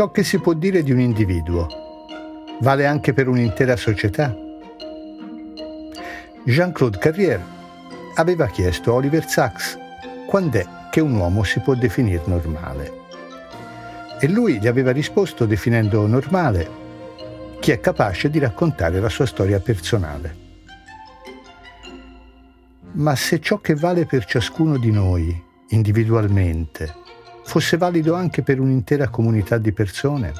Ciò che si può dire di un individuo vale anche per un'intera società. Jean-Claude Carrière aveva chiesto a Oliver Sacks quando è che un uomo si può definire normale. E lui gli aveva risposto definendo normale chi è capace di raccontare la sua storia personale. Ma se ciò che vale per ciascuno di noi, individualmente, fosse valido anche per un'intera comunità di persone,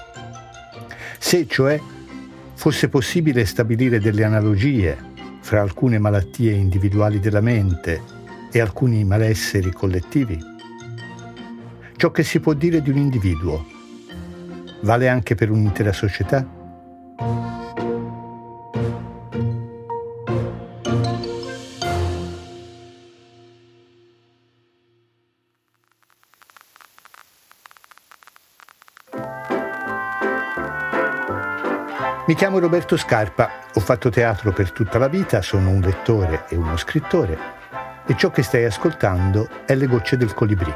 se cioè fosse possibile stabilire delle analogie fra alcune malattie individuali della mente e alcuni malesseri collettivi, ciò che si può dire di un individuo vale anche per un'intera società? Mi chiamo Roberto Scarpa, ho fatto teatro per tutta la vita, sono un lettore e uno scrittore e ciò che stai ascoltando è Le gocce del colibrì.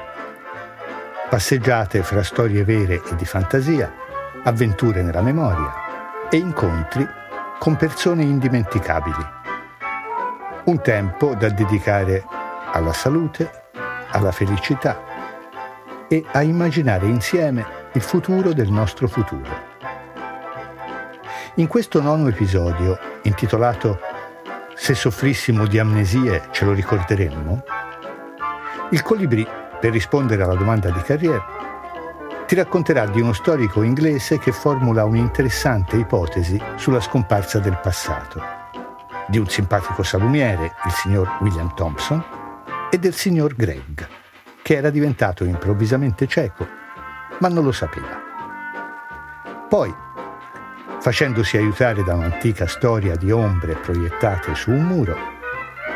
Passeggiate fra storie vere e di fantasia, avventure nella memoria e incontri con persone indimenticabili. Un tempo da dedicare alla salute, alla felicità e a immaginare insieme il futuro del nostro futuro. In questo nono episodio, intitolato Se soffrissimo di amnesie ce lo ricorderemmo, il Colibrì, per rispondere alla domanda di carriera, ti racconterà di uno storico inglese che formula un'interessante ipotesi sulla scomparsa del passato, di un simpatico salumiere, il signor William Thompson, e del signor Greg, che era diventato improvvisamente cieco, ma non lo sapeva. Poi, facendosi aiutare da un'antica storia di ombre proiettate su un muro,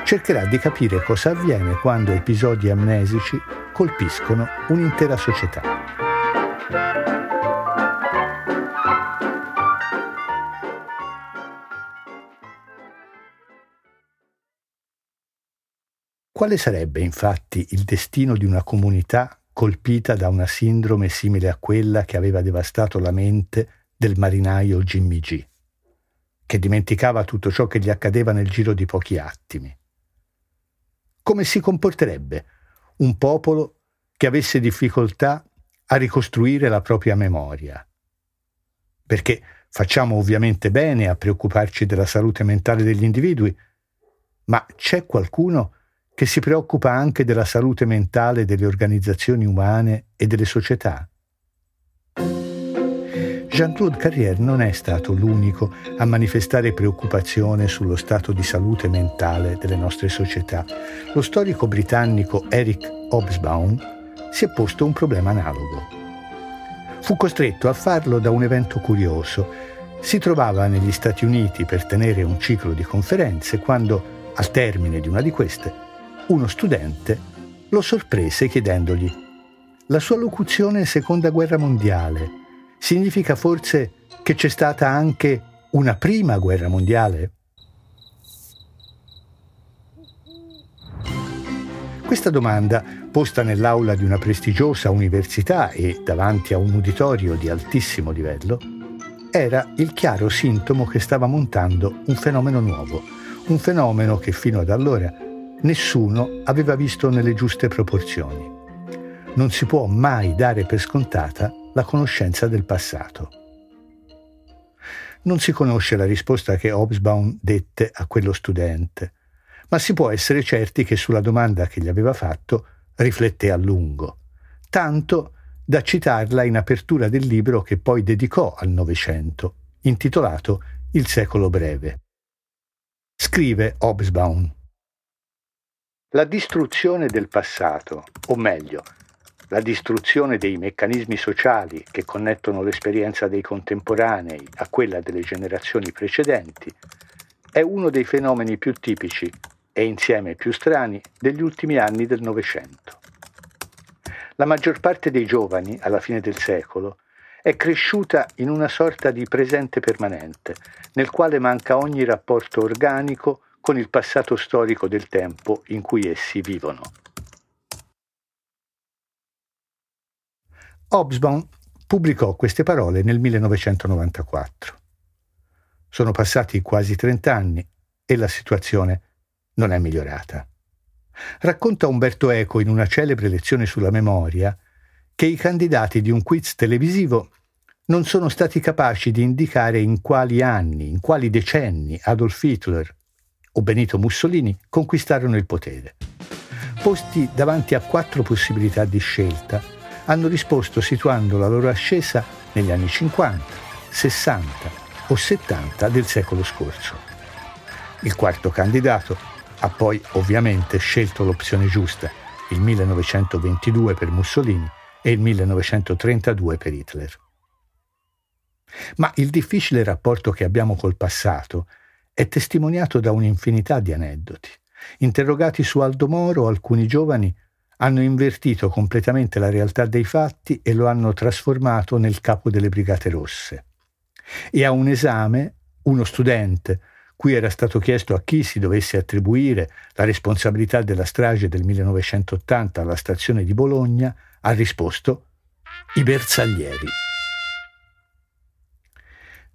cercherà di capire cosa avviene quando episodi amnesici colpiscono un'intera società. Quale sarebbe infatti il destino di una comunità colpita da una sindrome simile a quella che aveva devastato la mente del marinaio Jimmy G, che dimenticava tutto ciò che gli accadeva nel giro di pochi attimi. Come si comporterebbe un popolo che avesse difficoltà a ricostruire la propria memoria? Perché facciamo ovviamente bene a preoccuparci della salute mentale degli individui, ma c'è qualcuno che si preoccupa anche della salute mentale delle organizzazioni umane e delle società? Jean-Claude Carrière non è stato l'unico a manifestare preoccupazione sullo stato di salute mentale delle nostre società. Lo storico britannico Eric Hobsbawm si è posto un problema analogo. Fu costretto a farlo da un evento curioso. Si trovava negli Stati Uniti per tenere un ciclo di conferenze quando, al termine di una di queste, uno studente lo sorprese chiedendogli la sua locuzione seconda guerra mondiale significa forse che c'è stata anche una prima guerra mondiale? Questa domanda, posta nell'aula di una prestigiosa università e davanti a un uditorio di altissimo livello, era il chiaro sintomo che stava montando un fenomeno nuovo, un fenomeno che fino ad allora nessuno aveva visto nelle giuste proporzioni. Non si può mai dare per scontata la conoscenza del passato. Non si conosce la risposta che Hobsbawm dette a quello studente, ma si può essere certi che sulla domanda che gli aveva fatto rifletté a lungo, tanto da citarla in apertura del libro che poi dedicò al Novecento, intitolato Il secolo breve. Scrive Hobsbawm. La distruzione del passato, o meglio, la distruzione dei meccanismi sociali che connettono l'esperienza dei contemporanei a quella delle generazioni precedenti, è uno dei fenomeni più tipici e insieme più strani degli ultimi anni del Novecento. La maggior parte dei giovani, alla fine del secolo, è cresciuta in una sorta di presente permanente, nel quale manca ogni rapporto organico con il passato storico del tempo in cui essi vivono. Hobsbawm pubblicò queste parole nel 1994. Sono passati quasi 30 anni e la situazione non è migliorata. Racconta Umberto Eco in una celebre lezione sulla memoria che i candidati di un quiz televisivo non sono stati capaci di indicare in quali anni, in quali decenni Adolf Hitler o Benito Mussolini conquistarono il potere. Posti davanti a quattro possibilità di scelta, hanno risposto situando la loro ascesa negli anni 50, 60 o 70 del secolo scorso. Il quarto candidato ha poi ovviamente scelto l'opzione giusta, il 1922 per Mussolini e il 1932 per Hitler. Ma il difficile rapporto che abbiamo col passato è testimoniato da un'infinità di aneddoti. Interrogati su Aldo Moro, alcuni giovani hanno invertito completamente la realtà dei fatti e lo hanno trasformato nel capo delle Brigate Rosse. E a un esame, uno studente, cui era stato chiesto a chi si dovesse attribuire la responsabilità della strage del 1980 alla stazione di Bologna, ha risposto i bersaglieri.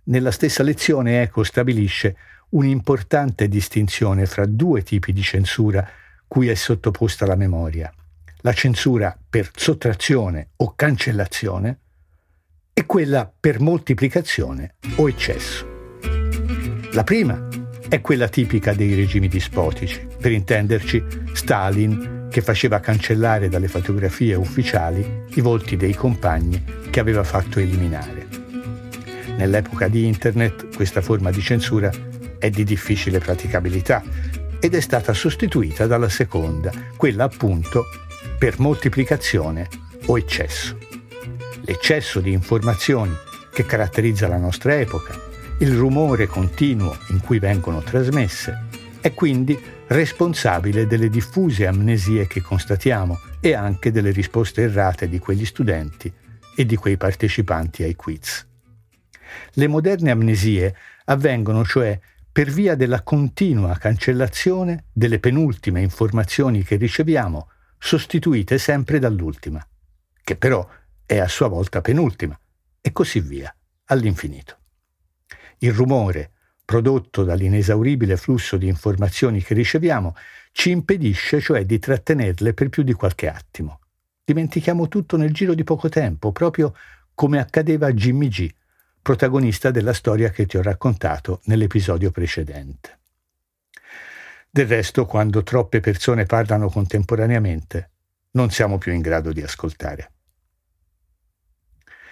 Nella stessa lezione Eco stabilisce un'importante distinzione fra due tipi di censura cui è sottoposta la memoria. La censura per sottrazione o cancellazione e quella per moltiplicazione o eccesso. La prima è quella tipica dei regimi dispotici, per intenderci Stalin che faceva cancellare dalle fotografie ufficiali i volti dei compagni che aveva fatto eliminare. Nell'epoca di Internet questa forma di censura è di difficile praticabilità ed è stata sostituita dalla seconda, quella appunto per moltiplicazione o eccesso. L'eccesso di informazioni che caratterizza la nostra epoca, il rumore continuo in cui vengono trasmesse, è quindi responsabile delle diffuse amnesie che constatiamo e anche delle risposte errate di quegli studenti e di quei partecipanti ai quiz. Le moderne amnesie avvengono cioè per via della continua cancellazione delle penultime informazioni che riceviamo, sostituite sempre dall'ultima, che però è a sua volta penultima, e così via, all'infinito. Il rumore, prodotto dall'inesauribile flusso di informazioni che riceviamo, ci impedisce cioè di trattenerle per più di qualche attimo. Dimentichiamo tutto nel giro di poco tempo, proprio come accadeva a Jimmy G, protagonista della storia che ti ho raccontato nell'episodio precedente. Del resto, quando troppe persone parlano contemporaneamente, non siamo più in grado di ascoltare.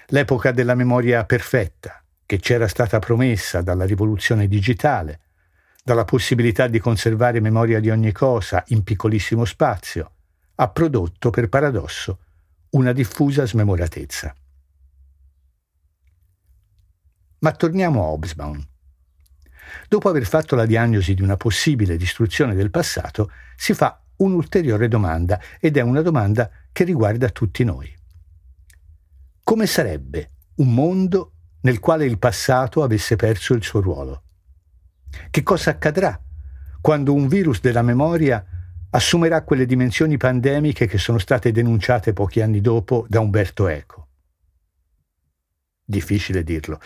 L'epoca della memoria perfetta, che c'era stata promessa dalla rivoluzione digitale, dalla possibilità di conservare memoria di ogni cosa in piccolissimo spazio, ha prodotto, per paradosso, una diffusa smemoratezza. Ma torniamo a Hobsbawm. Dopo aver fatto la diagnosi di una possibile distruzione del passato, si fa un'ulteriore domanda ed è una domanda che riguarda tutti noi. Come sarebbe un mondo nel quale il passato avesse perso il suo ruolo? Che cosa accadrà quando un virus della memoria assumerà quelle dimensioni pandemiche che sono state denunciate pochi anni dopo da Umberto Eco? Difficile dirlo,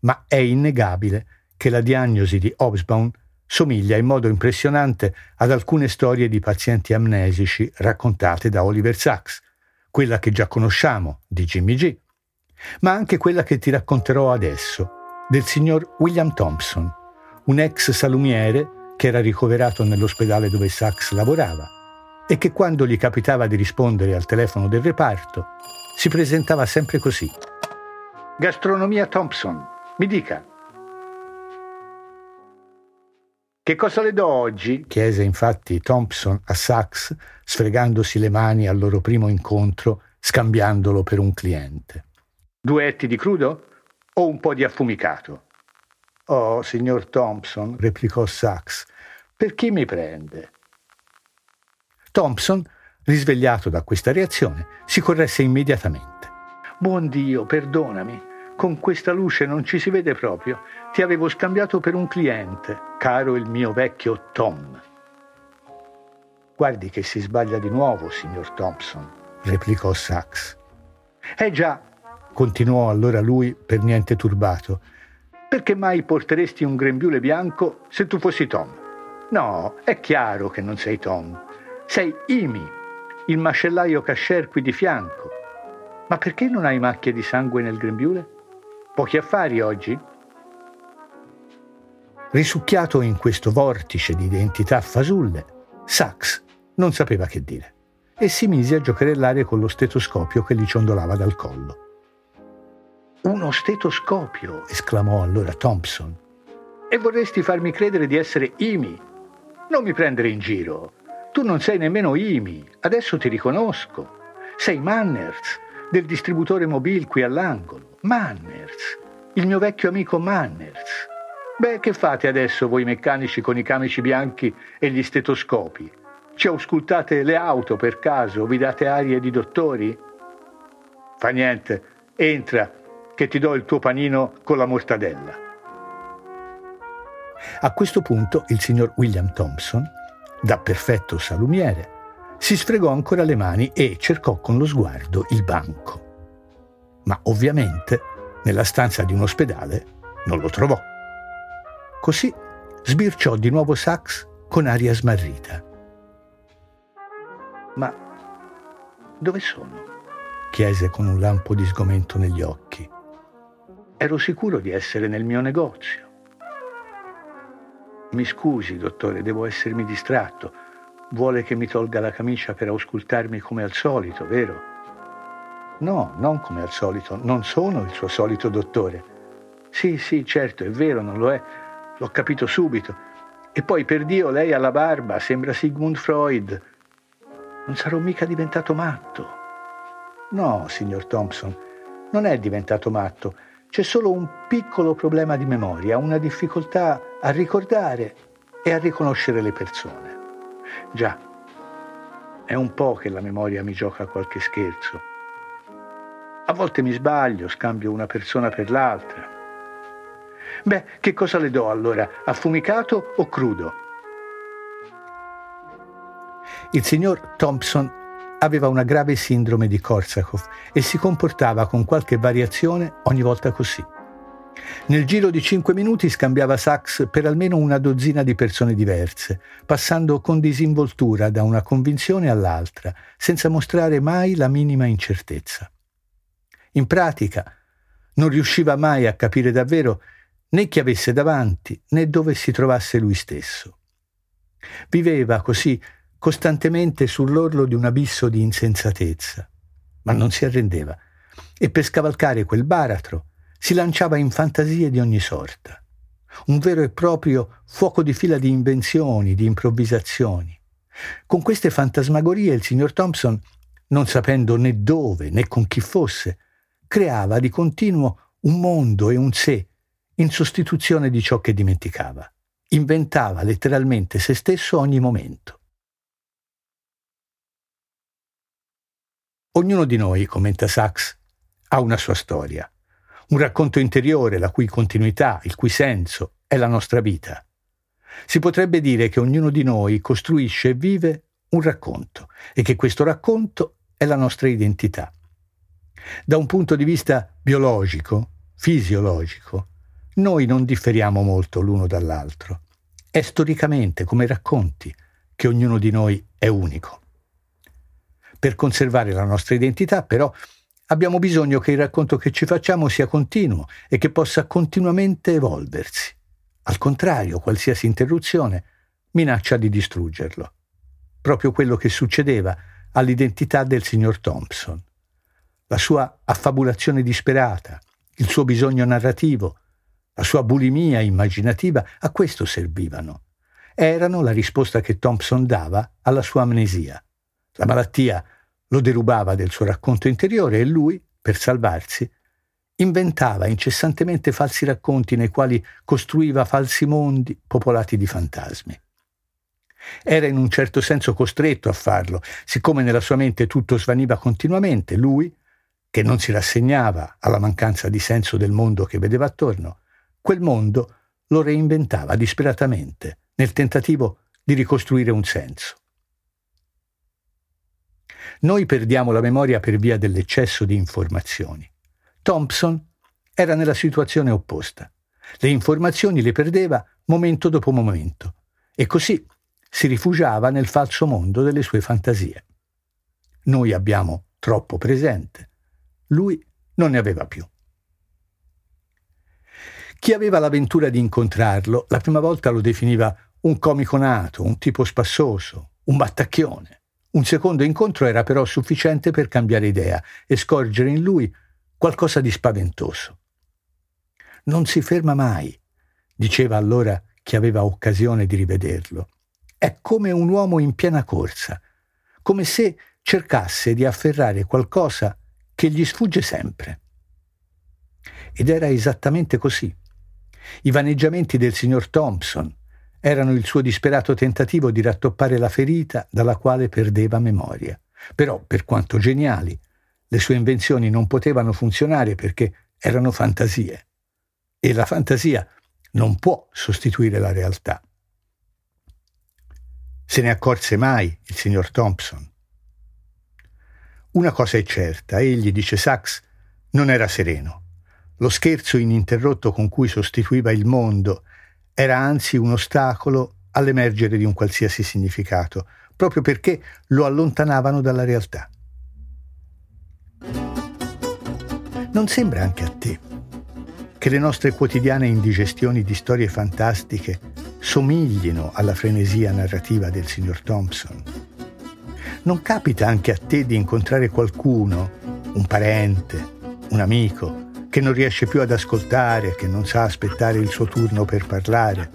ma è innegabile che la diagnosi di Hobsbawm somiglia in modo impressionante ad alcune storie di pazienti amnesici raccontate da Oliver Sacks, quella che già conosciamo di Jimmy G, ma anche quella che ti racconterò adesso, del signor William Thompson, un ex salumiere che era ricoverato nell'ospedale dove Sachs lavorava e che quando gli capitava di rispondere al telefono del reparto si presentava sempre così. Gastronomia Thompson, mi dica. Che cosa le do oggi? chiese infatti Thompson a Sachs, sfregandosi le mani al loro primo incontro, scambiandolo per un cliente. Due etti di crudo o un po' di affumicato? Oh, signor Thompson, replicò Sachs, per chi mi prende? Thompson, risvegliato da questa reazione, si corresse immediatamente. Buon Dio, perdonami. Con questa luce non ci si vede proprio. Ti avevo scambiato per un cliente, caro il mio vecchio Tom. Guardi che si sbaglia di nuovo, signor Thompson, replicò Sachs. Eh già, continuò allora lui per niente turbato. Perché mai porteresti un grembiule bianco se tu fossi Tom? No, è chiaro che non sei Tom. Sei Imi, il macellaio cascer qui di fianco. Ma perché non hai macchie di sangue nel grembiule? Pochi affari oggi? Risucchiato in questo vortice di identità fasulle, Sachs non sapeva che dire e si mise a giocherellare con lo stetoscopio che gli ciondolava dal collo. Uno stetoscopio, esclamò allora Thompson. E vorresti farmi credere di essere Imi? Non mi prendere in giro. Tu non sei nemmeno Imi, adesso ti riconosco. Sei Manners, del distributore mobile qui all'angolo. Manners, il mio vecchio amico Manners. Beh, che fate adesso voi meccanici con i camici bianchi e gli stetoscopi? Ci auscultate le auto per caso? Vi date arie di dottori? Fa niente, entra, che ti do il tuo panino con la mortadella. A questo punto il signor William Thompson, da perfetto salumiere, si sfregò ancora le mani e cercò con lo sguardo il banco. Ma ovviamente nella stanza di un ospedale non lo trovò. Così sbirciò di nuovo Sachs con aria smarrita. Ma dove sono? chiese con un lampo di sgomento negli occhi. Ero sicuro di essere nel mio negozio. Mi scusi, dottore, devo essermi distratto. Vuole che mi tolga la camicia per auscultarmi come al solito, vero? No, non come al solito, non sono il suo solito dottore. Sì, sì, certo, è vero, non lo è. L'ho capito subito. E poi, per Dio, lei ha la barba, sembra Sigmund Freud. Non sarò mica diventato matto. No, signor Thompson, non è diventato matto. C'è solo un piccolo problema di memoria, una difficoltà a ricordare e a riconoscere le persone. Già, è un po' che la memoria mi gioca qualche scherzo. A volte mi sbaglio, scambio una persona per l'altra. Beh, che cosa le do allora? Affumicato o crudo? Il signor Thompson aveva una grave sindrome di Korsakoff e si comportava con qualche variazione ogni volta così. Nel giro di cinque minuti scambiava Sachs per almeno una dozzina di persone diverse, passando con disinvoltura da una convinzione all'altra, senza mostrare mai la minima incertezza. In pratica, non riusciva mai a capire davvero né chi avesse davanti né dove si trovasse lui stesso. Viveva così costantemente sull'orlo di un abisso di insensatezza, ma non si arrendeva e per scavalcare quel baratro si lanciava in fantasie di ogni sorta. Un vero e proprio fuoco di fila di invenzioni, di improvvisazioni. Con queste fantasmagorie il signor Thompson, non sapendo né dove né con chi fosse, creava di continuo un mondo e un sé in sostituzione di ciò che dimenticava. Inventava letteralmente se stesso ogni momento. Ognuno di noi, commenta Sachs, ha una sua storia, un racconto interiore la cui continuità, il cui senso è la nostra vita. Si potrebbe dire che ognuno di noi costruisce e vive un racconto e che questo racconto è la nostra identità. Da un punto di vista biologico, fisiologico, noi non differiamo molto l'uno dall'altro. È storicamente, come racconti, che ognuno di noi è unico. Per conservare la nostra identità, però, abbiamo bisogno che il racconto che ci facciamo sia continuo e che possa continuamente evolversi. Al contrario, qualsiasi interruzione minaccia di distruggerlo. Proprio quello che succedeva all'identità del signor Thompson. La sua affabulazione disperata, il suo bisogno narrativo, la sua bulimia immaginativa, a questo servivano. Erano la risposta che Thompson dava alla sua amnesia. La malattia lo derubava del suo racconto interiore e lui, per salvarsi, inventava incessantemente falsi racconti nei quali costruiva falsi mondi popolati di fantasmi. Era in un certo senso costretto a farlo, siccome nella sua mente tutto svaniva continuamente, lui, che non si rassegnava alla mancanza di senso del mondo che vedeva attorno, quel mondo lo reinventava disperatamente nel tentativo di ricostruire un senso. Noi perdiamo la memoria per via dell'eccesso di informazioni. Thompson era nella situazione opposta. Le informazioni le perdeva momento dopo momento e così si rifugiava nel falso mondo delle sue fantasie. Noi abbiamo troppo presente, lui non ne aveva più. Chi aveva l'avventura di incontrarlo la prima volta lo definiva un comico nato, un tipo spassoso, un battacchione. Un secondo incontro era però sufficiente per cambiare idea e scorgere in lui qualcosa di spaventoso. Non si ferma mai, diceva allora chi aveva occasione di rivederlo. È come un uomo in piena corsa, come se cercasse di afferrare qualcosa che gli sfugge sempre. Ed era esattamente così. I vaneggiamenti del signor Thompson erano il suo disperato tentativo di rattoppare la ferita dalla quale perdeva memoria. Però, per quanto geniali, le sue invenzioni non potevano funzionare perché erano fantasie. E la fantasia non può sostituire la realtà. Se ne accorse mai il signor Thompson. Una cosa è certa, egli, dice Sachs, non era sereno. Lo scherzo ininterrotto con cui sostituiva il mondo era anzi un ostacolo all'emergere di un qualsiasi significato, proprio perché lo allontanavano dalla realtà. Non sembra anche a te che le nostre quotidiane indigestioni di storie fantastiche somiglino alla frenesia narrativa del signor Thompson? Non capita anche a te di incontrare qualcuno, un parente, un amico, che non riesce più ad ascoltare, che non sa aspettare il suo turno per parlare,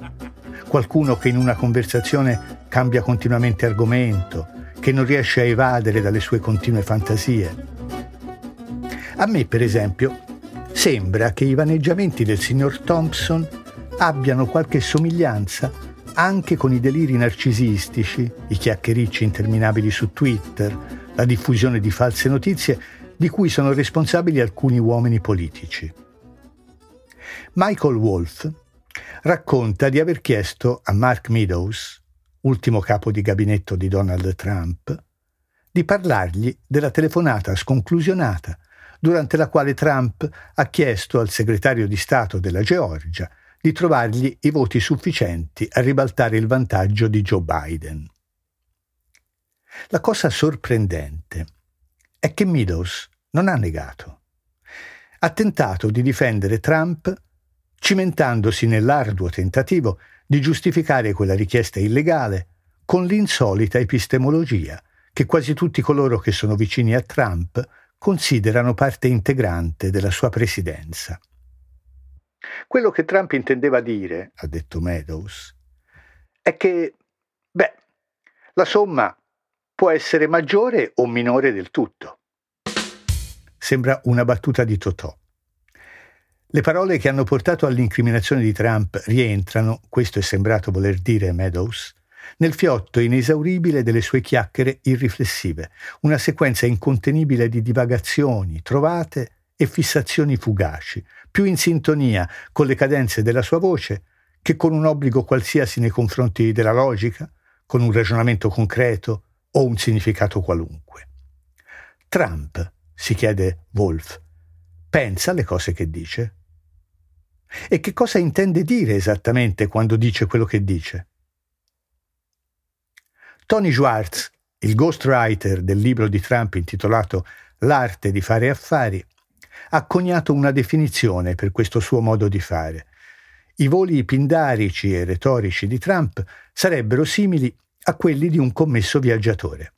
qualcuno che in una conversazione cambia continuamente argomento, che non riesce a evadere dalle sue continue fantasie. A me, per esempio, sembra che i vaneggiamenti del signor Thompson abbiano qualche somiglianza anche con i deliri narcisistici, i chiacchiericci interminabili su Twitter, la diffusione di false notizie di cui sono responsabili alcuni uomini politici. Michael Wolff racconta di aver chiesto a Mark Meadows, ultimo capo di gabinetto di Donald Trump, di parlargli della telefonata sconclusionata durante la quale Trump ha chiesto al segretario di Stato della Georgia di trovargli i voti sufficienti a ribaltare il vantaggio di Joe Biden. La cosa sorprendente è che Meadows non ha negato. Ha tentato di difendere Trump cimentandosi nell'arduo tentativo di giustificare quella richiesta illegale con l'insolita epistemologia che quasi tutti coloro che sono vicini a Trump considerano parte integrante della sua presidenza. Quello che Trump intendeva dire, ha detto Meadows, è che, beh, la somma può essere maggiore o minore del tutto. Sembra una battuta di Totò. Le parole che hanno portato all'incriminazione di Trump rientrano, questo è sembrato voler dire Meadows, nel fiotto inesauribile delle sue chiacchiere irriflessive, una sequenza incontenibile di divagazioni, trovate e fissazioni fugaci, più in sintonia con le cadenze della sua voce che con un obbligo qualsiasi nei confronti della logica, con un ragionamento concreto o un significato qualunque. Trump, si chiede Wolf, pensa alle cose che dice? E che cosa intende dire esattamente quando dice quello che dice? Tony Schwartz, il ghostwriter del libro di Trump intitolato L'arte di fare affari, ha coniato una definizione per questo suo modo di fare. I voli pindarici e retorici di Trump sarebbero simili a quelli di un commesso viaggiatore.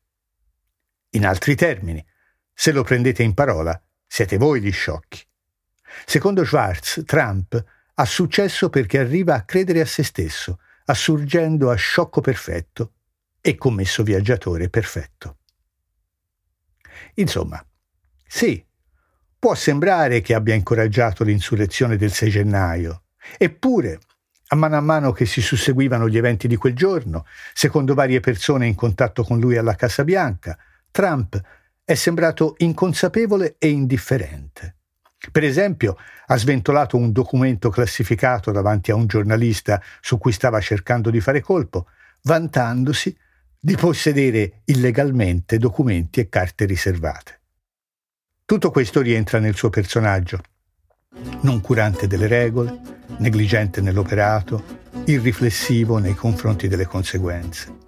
In altri termini, se lo prendete in parola, siete voi gli sciocchi. Secondo Schwartz, Trump ha successo perché arriva a credere a se stesso, assurgendo a sciocco perfetto e commesso viaggiatore perfetto. Insomma, sì, può sembrare che abbia incoraggiato l'insurrezione del 6 gennaio, eppure a mano a mano che si susseguivano gli eventi di quel giorno, secondo varie persone in contatto con lui alla Casa Bianca, Trump è sembrato inconsapevole e indifferente. Per esempio, ha sventolato un documento classificato davanti a un giornalista su cui stava cercando di fare colpo, vantandosi di possedere illegalmente documenti e carte riservate. Tutto questo rientra nel suo personaggio. Non curante delle regole, negligente nell'operato, irriflessivo nei confronti delle conseguenze.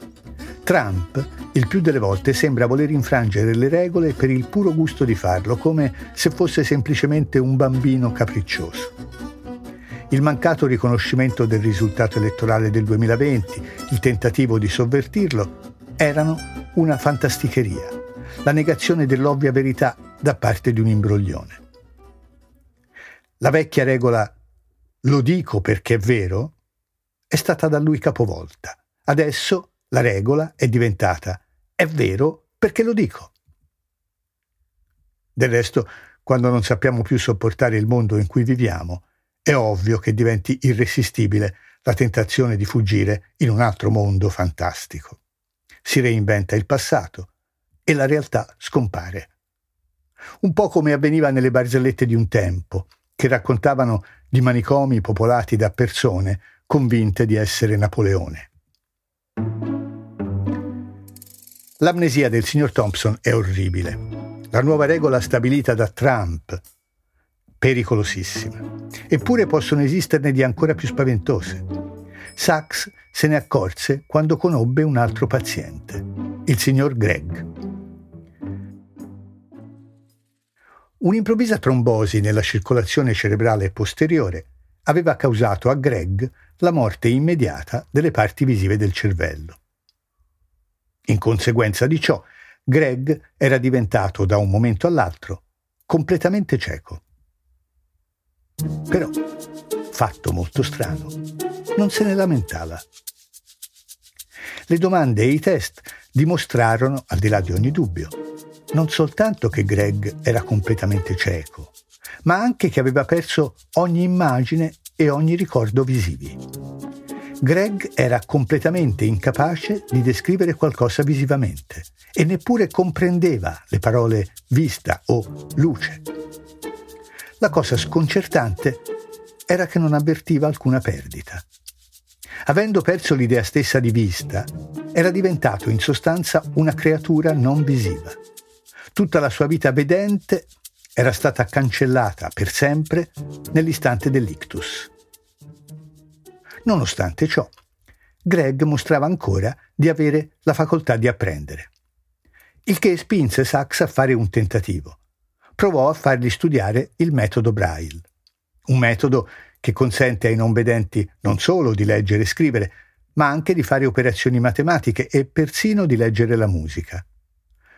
Trump, il più delle volte, sembra voler infrangere le regole per il puro gusto di farlo, come se fosse semplicemente un bambino capriccioso. Il mancato riconoscimento del risultato elettorale del 2020, il tentativo di sovvertirlo, erano una fantasticheria, la negazione dell'ovvia verità da parte di un imbroglione. La vecchia regola lo dico perché è vero è stata da lui capovolta. Adesso la regola è diventata è vero perché lo dico. Del resto, quando non sappiamo più sopportare il mondo in cui viviamo, è ovvio che diventi irresistibile la tentazione di fuggire in un altro mondo fantastico. Si reinventa il passato e la realtà scompare. Un po' come avveniva nelle barzellette di un tempo, che raccontavano di manicomi popolati da persone convinte di essere Napoleone. L'amnesia del signor Thompson è orribile. La nuova regola stabilita da Trump, pericolosissima. Eppure possono esisterne di ancora più spaventose. Sachs se ne accorse quando conobbe un altro paziente, il signor Greg. Un'improvvisa trombosi nella circolazione cerebrale posteriore aveva causato a Greg la morte immediata delle parti visive del cervello. In conseguenza di ciò, Greg era diventato da un momento all'altro completamente cieco. Però, fatto molto strano, non se ne lamentava. Le domande e i test dimostrarono, al di là di ogni dubbio, non soltanto che Greg era completamente cieco, ma anche che aveva perso ogni immagine e ogni ricordo visivi. Greg era completamente incapace di descrivere qualcosa visivamente e neppure comprendeva le parole vista o luce. La cosa sconcertante era che non avvertiva alcuna perdita. Avendo perso l'idea stessa di vista, era diventato in sostanza una creatura non visiva. Tutta la sua vita vedente era stata cancellata per sempre nell'istante dell'ictus. Nonostante ciò, Greg mostrava ancora di avere la facoltà di apprendere. Il che spinse Sachs a fare un tentativo. Provò a fargli studiare il metodo Braille, un metodo che consente ai non vedenti non solo di leggere e scrivere, ma anche di fare operazioni matematiche e persino di leggere la musica.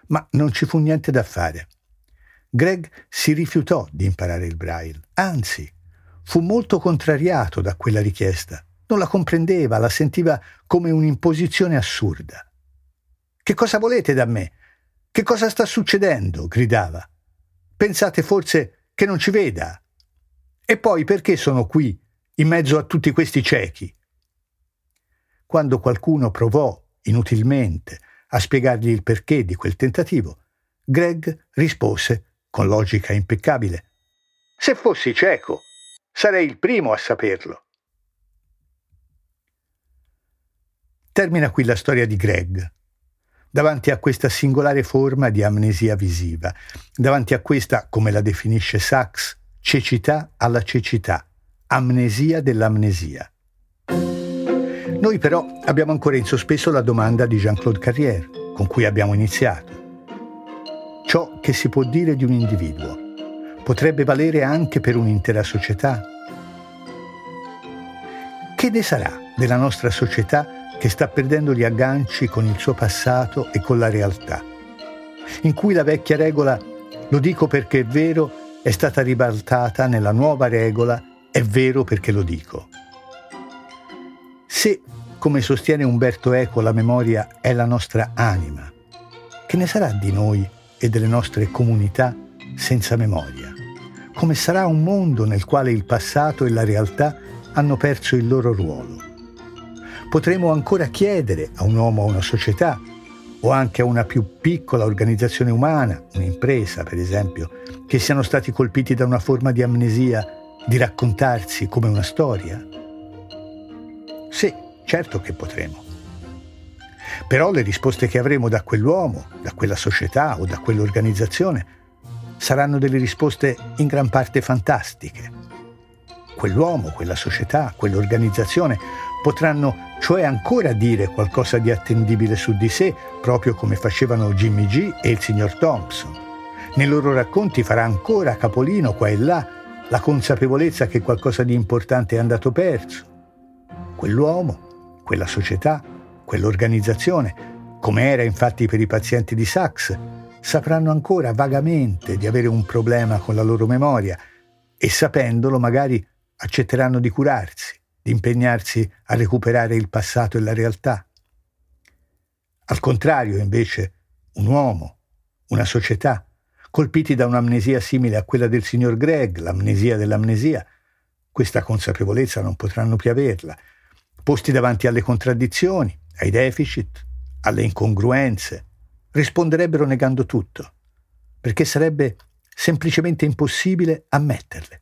Ma non ci fu niente da fare. Greg si rifiutò di imparare il Braille, anzi, fu molto contrariato da quella richiesta. Non la comprendeva, la sentiva come un'imposizione assurda. Che cosa volete da me? Che cosa sta succedendo? gridava. Pensate forse che non ci veda? E poi perché sono qui, in mezzo a tutti questi ciechi? Quando qualcuno provò, inutilmente, a spiegargli il perché di quel tentativo, Greg rispose, con logica impeccabile, Se fossi cieco, sarei il primo a saperlo. Termina qui la storia di Greg. Davanti a questa singolare forma di amnesia visiva, davanti a questa, come la definisce Sachs, cecità alla cecità, amnesia dell'amnesia. Noi però abbiamo ancora in sospeso la domanda di Jean-Claude Carrière, con cui abbiamo iniziato. Ciò che si può dire di un individuo potrebbe valere anche per un'intera società? Che ne sarà della nostra società che sta perdendo gli agganci con il suo passato e con la realtà, in cui la vecchia regola, lo dico perché è vero, è stata ribaltata nella nuova regola, è vero perché lo dico. Se, come sostiene Umberto Eco, la memoria è la nostra anima, che ne sarà di noi e delle nostre comunità senza memoria? Come sarà un mondo nel quale il passato e la realtà hanno perso il loro ruolo? potremo ancora chiedere a un uomo o a una società o anche a una più piccola organizzazione umana, un'impresa per esempio, che siano stati colpiti da una forma di amnesia, di raccontarsi come una storia? Sì, certo che potremo. Però le risposte che avremo da quell'uomo, da quella società o da quell'organizzazione saranno delle risposte in gran parte fantastiche. Quell'uomo, quella società, quell'organizzazione potranno cioè ancora dire qualcosa di attendibile su di sé, proprio come facevano Jimmy G e il signor Thompson. Nei loro racconti farà ancora capolino qua e là la consapevolezza che qualcosa di importante è andato perso. Quell'uomo, quella società, quell'organizzazione, come era infatti per i pazienti di Sachs, sapranno ancora vagamente di avere un problema con la loro memoria e sapendolo magari accetteranno di curarsi, di impegnarsi a recuperare il passato e la realtà. Al contrario, invece, un uomo, una società, colpiti da un'amnesia simile a quella del signor Gregg, l'amnesia dell'amnesia, questa consapevolezza non potranno più averla, posti davanti alle contraddizioni, ai deficit, alle incongruenze, risponderebbero negando tutto, perché sarebbe semplicemente impossibile ammetterle.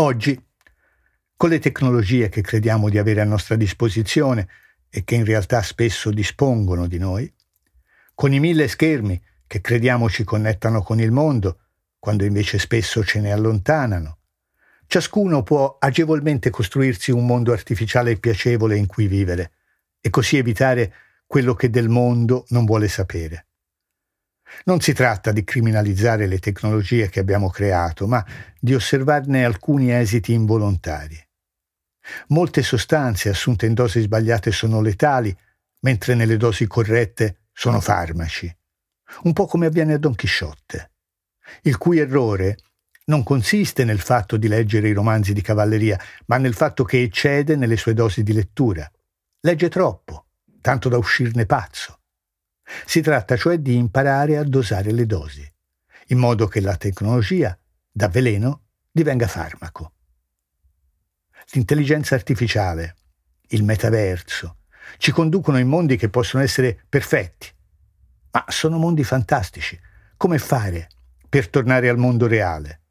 Oggi, con le tecnologie che crediamo di avere a nostra disposizione e che in realtà spesso dispongono di noi, con i mille schermi che crediamo ci connettano con il mondo, quando invece spesso ce ne allontanano, Ciascuno può agevolmente costruirsi un mondo artificiale e piacevole in cui vivere e così evitare quello che del mondo non vuole sapere. Non si tratta di criminalizzare le tecnologie che abbiamo creato, ma di osservarne alcuni esiti involontari. Molte sostanze assunte in dosi sbagliate sono letali, mentre nelle dosi corrette sono farmaci. Un po' come avviene a Don Chisciotte, il cui errore non consiste nel fatto di leggere i romanzi di cavalleria, ma nel fatto che eccede nelle sue dosi di lettura. Legge troppo, tanto da uscirne pazzo. Si tratta cioè di imparare a dosare le dosi, in modo che la tecnologia, da veleno, divenga farmaco. L'intelligenza artificiale, il metaverso, ci conducono in mondi che possono essere perfetti, ma sono mondi fantastici. Come fare per tornare al mondo reale?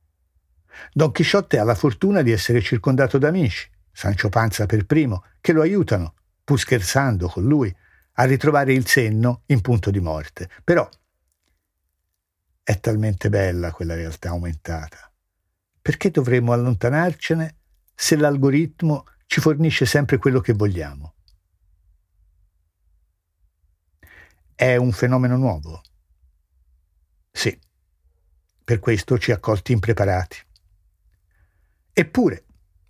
Don Chisciotte ha la fortuna di essere circondato da amici, Sancio Panza per primo, che lo aiutano, pur scherzando con lui, a ritrovare il senno in punto di morte. Però è talmente bella quella realtà aumentata. Perché dovremmo allontanarcene se l'algoritmo ci fornisce sempre quello che vogliamo? È un fenomeno nuovo. Per questo ci ha colti impreparati. Eppure,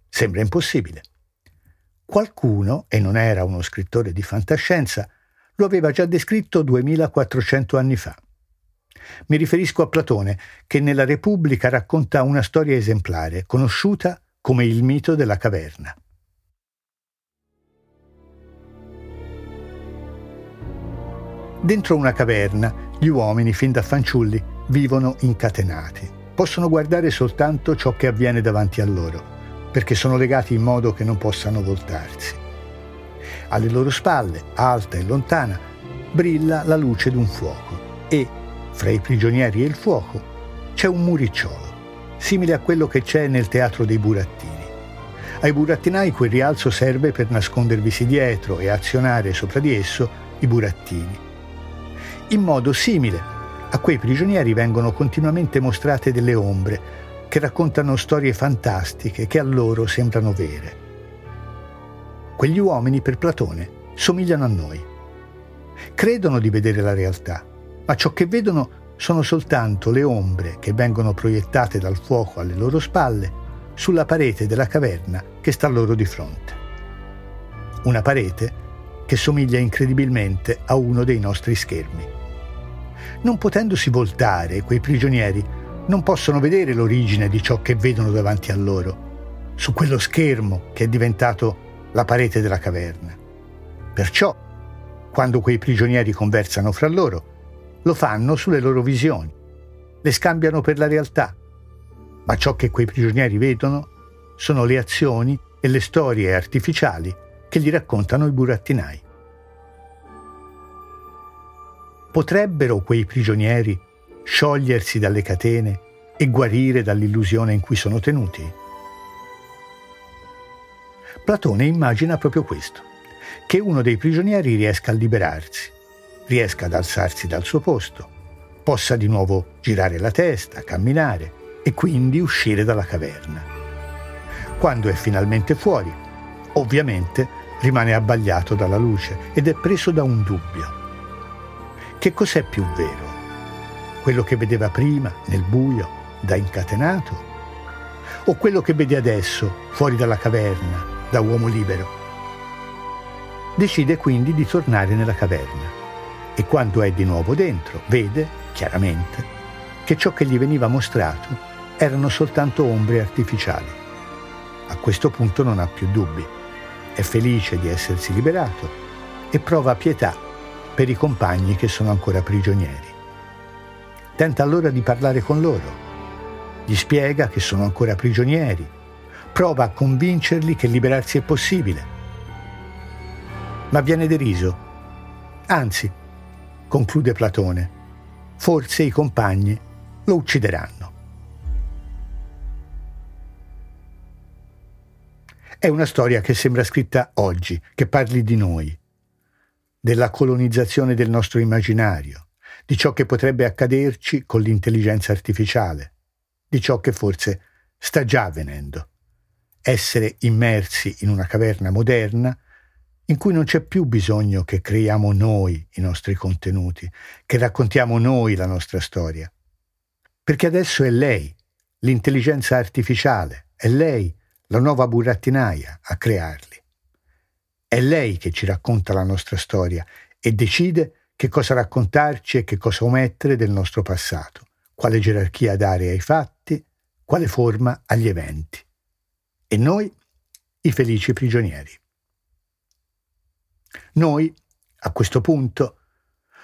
sembra impossibile. Qualcuno, e non era uno scrittore di fantascienza, lo aveva già descritto 2400 anni fa. Mi riferisco a Platone, che nella Repubblica racconta una storia esemplare, conosciuta come il mito della caverna. Dentro una caverna, gli uomini, fin da fanciulli, vivono incatenati possono guardare soltanto ciò che avviene davanti a loro, perché sono legati in modo che non possano voltarsi. Alle loro spalle, alta e lontana, brilla la luce d'un fuoco e, fra i prigionieri e il fuoco, c'è un muricciolo, simile a quello che c'è nel teatro dei burattini. Ai burattinai quel rialzo serve per nascondervisi dietro e azionare sopra di esso i burattini. In modo simile a quei prigionieri vengono continuamente mostrate delle ombre che raccontano storie fantastiche che a loro sembrano vere. Quegli uomini per Platone somigliano a noi. Credono di vedere la realtà, ma ciò che vedono sono soltanto le ombre che vengono proiettate dal fuoco alle loro spalle sulla parete della caverna che sta loro di fronte. Una parete che somiglia incredibilmente a uno dei nostri schermi. Non potendosi voltare, quei prigionieri non possono vedere l'origine di ciò che vedono davanti a loro, su quello schermo che è diventato la parete della caverna. Perciò, quando quei prigionieri conversano fra loro, lo fanno sulle loro visioni, le scambiano per la realtà, ma ciò che quei prigionieri vedono sono le azioni e le storie artificiali che gli raccontano i burattinai. Potrebbero quei prigionieri sciogliersi dalle catene e guarire dall'illusione in cui sono tenuti? Platone immagina proprio questo, che uno dei prigionieri riesca a liberarsi, riesca ad alzarsi dal suo posto, possa di nuovo girare la testa, camminare e quindi uscire dalla caverna. Quando è finalmente fuori, ovviamente rimane abbagliato dalla luce ed è preso da un dubbio. Che cos'è più vero? Quello che vedeva prima, nel buio, da incatenato? O quello che vede adesso, fuori dalla caverna, da uomo libero? Decide quindi di tornare nella caverna e quando è di nuovo dentro vede, chiaramente, che ciò che gli veniva mostrato erano soltanto ombre artificiali. A questo punto non ha più dubbi, è felice di essersi liberato e prova pietà per i compagni che sono ancora prigionieri. Tenta allora di parlare con loro, gli spiega che sono ancora prigionieri, prova a convincerli che liberarsi è possibile ma viene deriso. Anzi, conclude Platone, forse i compagni lo uccideranno. È una storia che sembra scritta oggi, che parli di noi, della colonizzazione del nostro immaginario, di ciò che potrebbe accaderci con l'intelligenza artificiale, di ciò che forse sta già avvenendo. Essere immersi in una caverna moderna in cui non c'è più bisogno che creiamo noi i nostri contenuti, che raccontiamo noi la nostra storia. Perché adesso è lei, l'intelligenza artificiale, è lei, la nuova burattinaia, a crearli. È lei che ci racconta la nostra storia e decide che cosa raccontarci e che cosa omettere del nostro passato, quale gerarchia dare ai fatti, quale forma agli eventi. E noi, i felici prigionieri. Noi, a questo punto,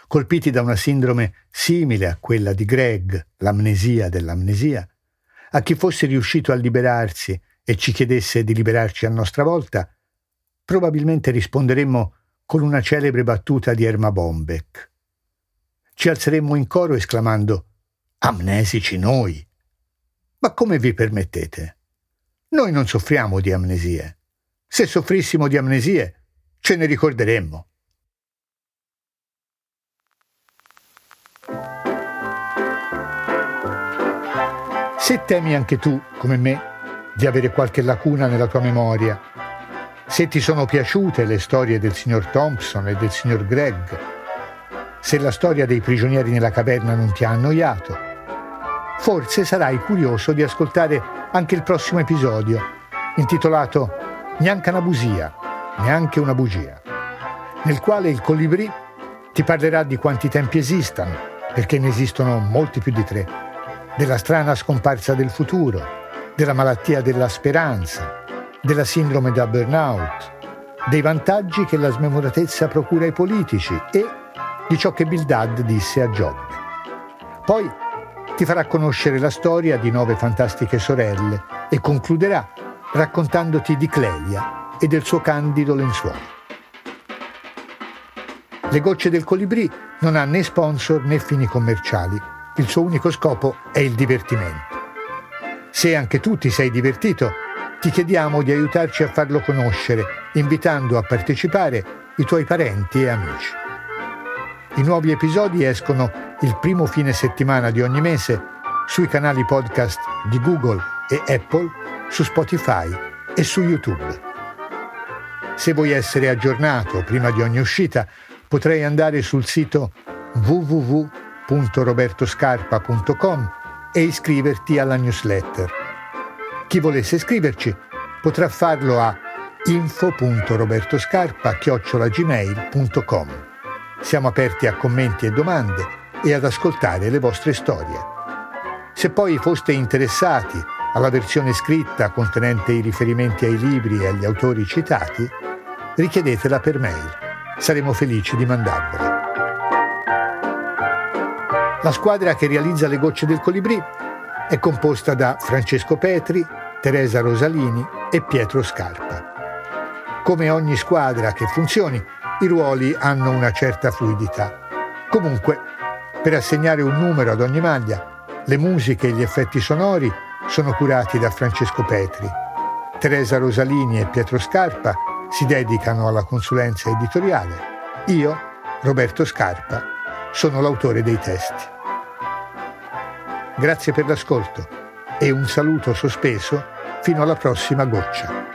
colpiti da una sindrome simile a quella di Greg, l'amnesia dell'amnesia, a chi fosse riuscito a liberarsi e ci chiedesse di liberarci a nostra volta, probabilmente risponderemmo con una celebre battuta di Erma Bombeck. Ci alzeremmo in coro esclamando Amnesici noi! Ma come vi permettete? Noi non soffriamo di amnesie. Se soffrissimo di amnesie, ce ne ricorderemmo. Se temi anche tu, come me, di avere qualche lacuna nella tua memoria, se ti sono piaciute le storie del signor Thompson e del signor Gregg, se la storia dei prigionieri nella caverna non ti ha annoiato, forse sarai curioso di ascoltare anche il prossimo episodio, intitolato Neanche una busia, neanche una bugia, nel quale il colibrì ti parlerà di quanti tempi esistano, perché ne esistono molti più di tre, della strana scomparsa del futuro, della malattia della speranza, della sindrome da burnout, dei vantaggi che la smemoratezza procura ai politici e di ciò che Bildad disse a Giobbe. Poi ti farà conoscere la storia di nove fantastiche sorelle e concluderà raccontandoti di Clelia e del suo candido lenzuolo. Le gocce del colibrì non ha né sponsor né fini commerciali, il suo unico scopo è il divertimento. Se anche tu ti sei divertito, ti chiediamo di aiutarci a farlo conoscere, invitando a partecipare i tuoi parenti e amici. I nuovi episodi escono il primo fine settimana di ogni mese sui canali podcast di Google e Apple, su Spotify e su YouTube. Se vuoi essere aggiornato prima di ogni uscita, potrai andare sul sito www.robertoscarpa.com e iscriverti alla newsletter. Chi volesse scriverci potrà farlo a info.robertoscarpa.gmail.com Siamo aperti a commenti e domande e ad ascoltare le vostre storie. Se poi foste interessati alla versione scritta contenente i riferimenti ai libri e agli autori citati, richiedetela per mail. Saremo felici di mandarvela. La squadra che realizza le gocce del colibrì è composta da Francesco Petri, Teresa Rosalini e Pietro Scarpa. Come ogni squadra che funzioni, i ruoli hanno una certa fluidità. Comunque, per assegnare un numero ad ogni maglia, le musiche e gli effetti sonori sono curati da Francesco Petri. Teresa Rosalini e Pietro Scarpa si dedicano alla consulenza editoriale. Io, Roberto Scarpa, sono l'autore dei testi. Grazie per l'ascolto e un saluto sospeso fino alla prossima goccia.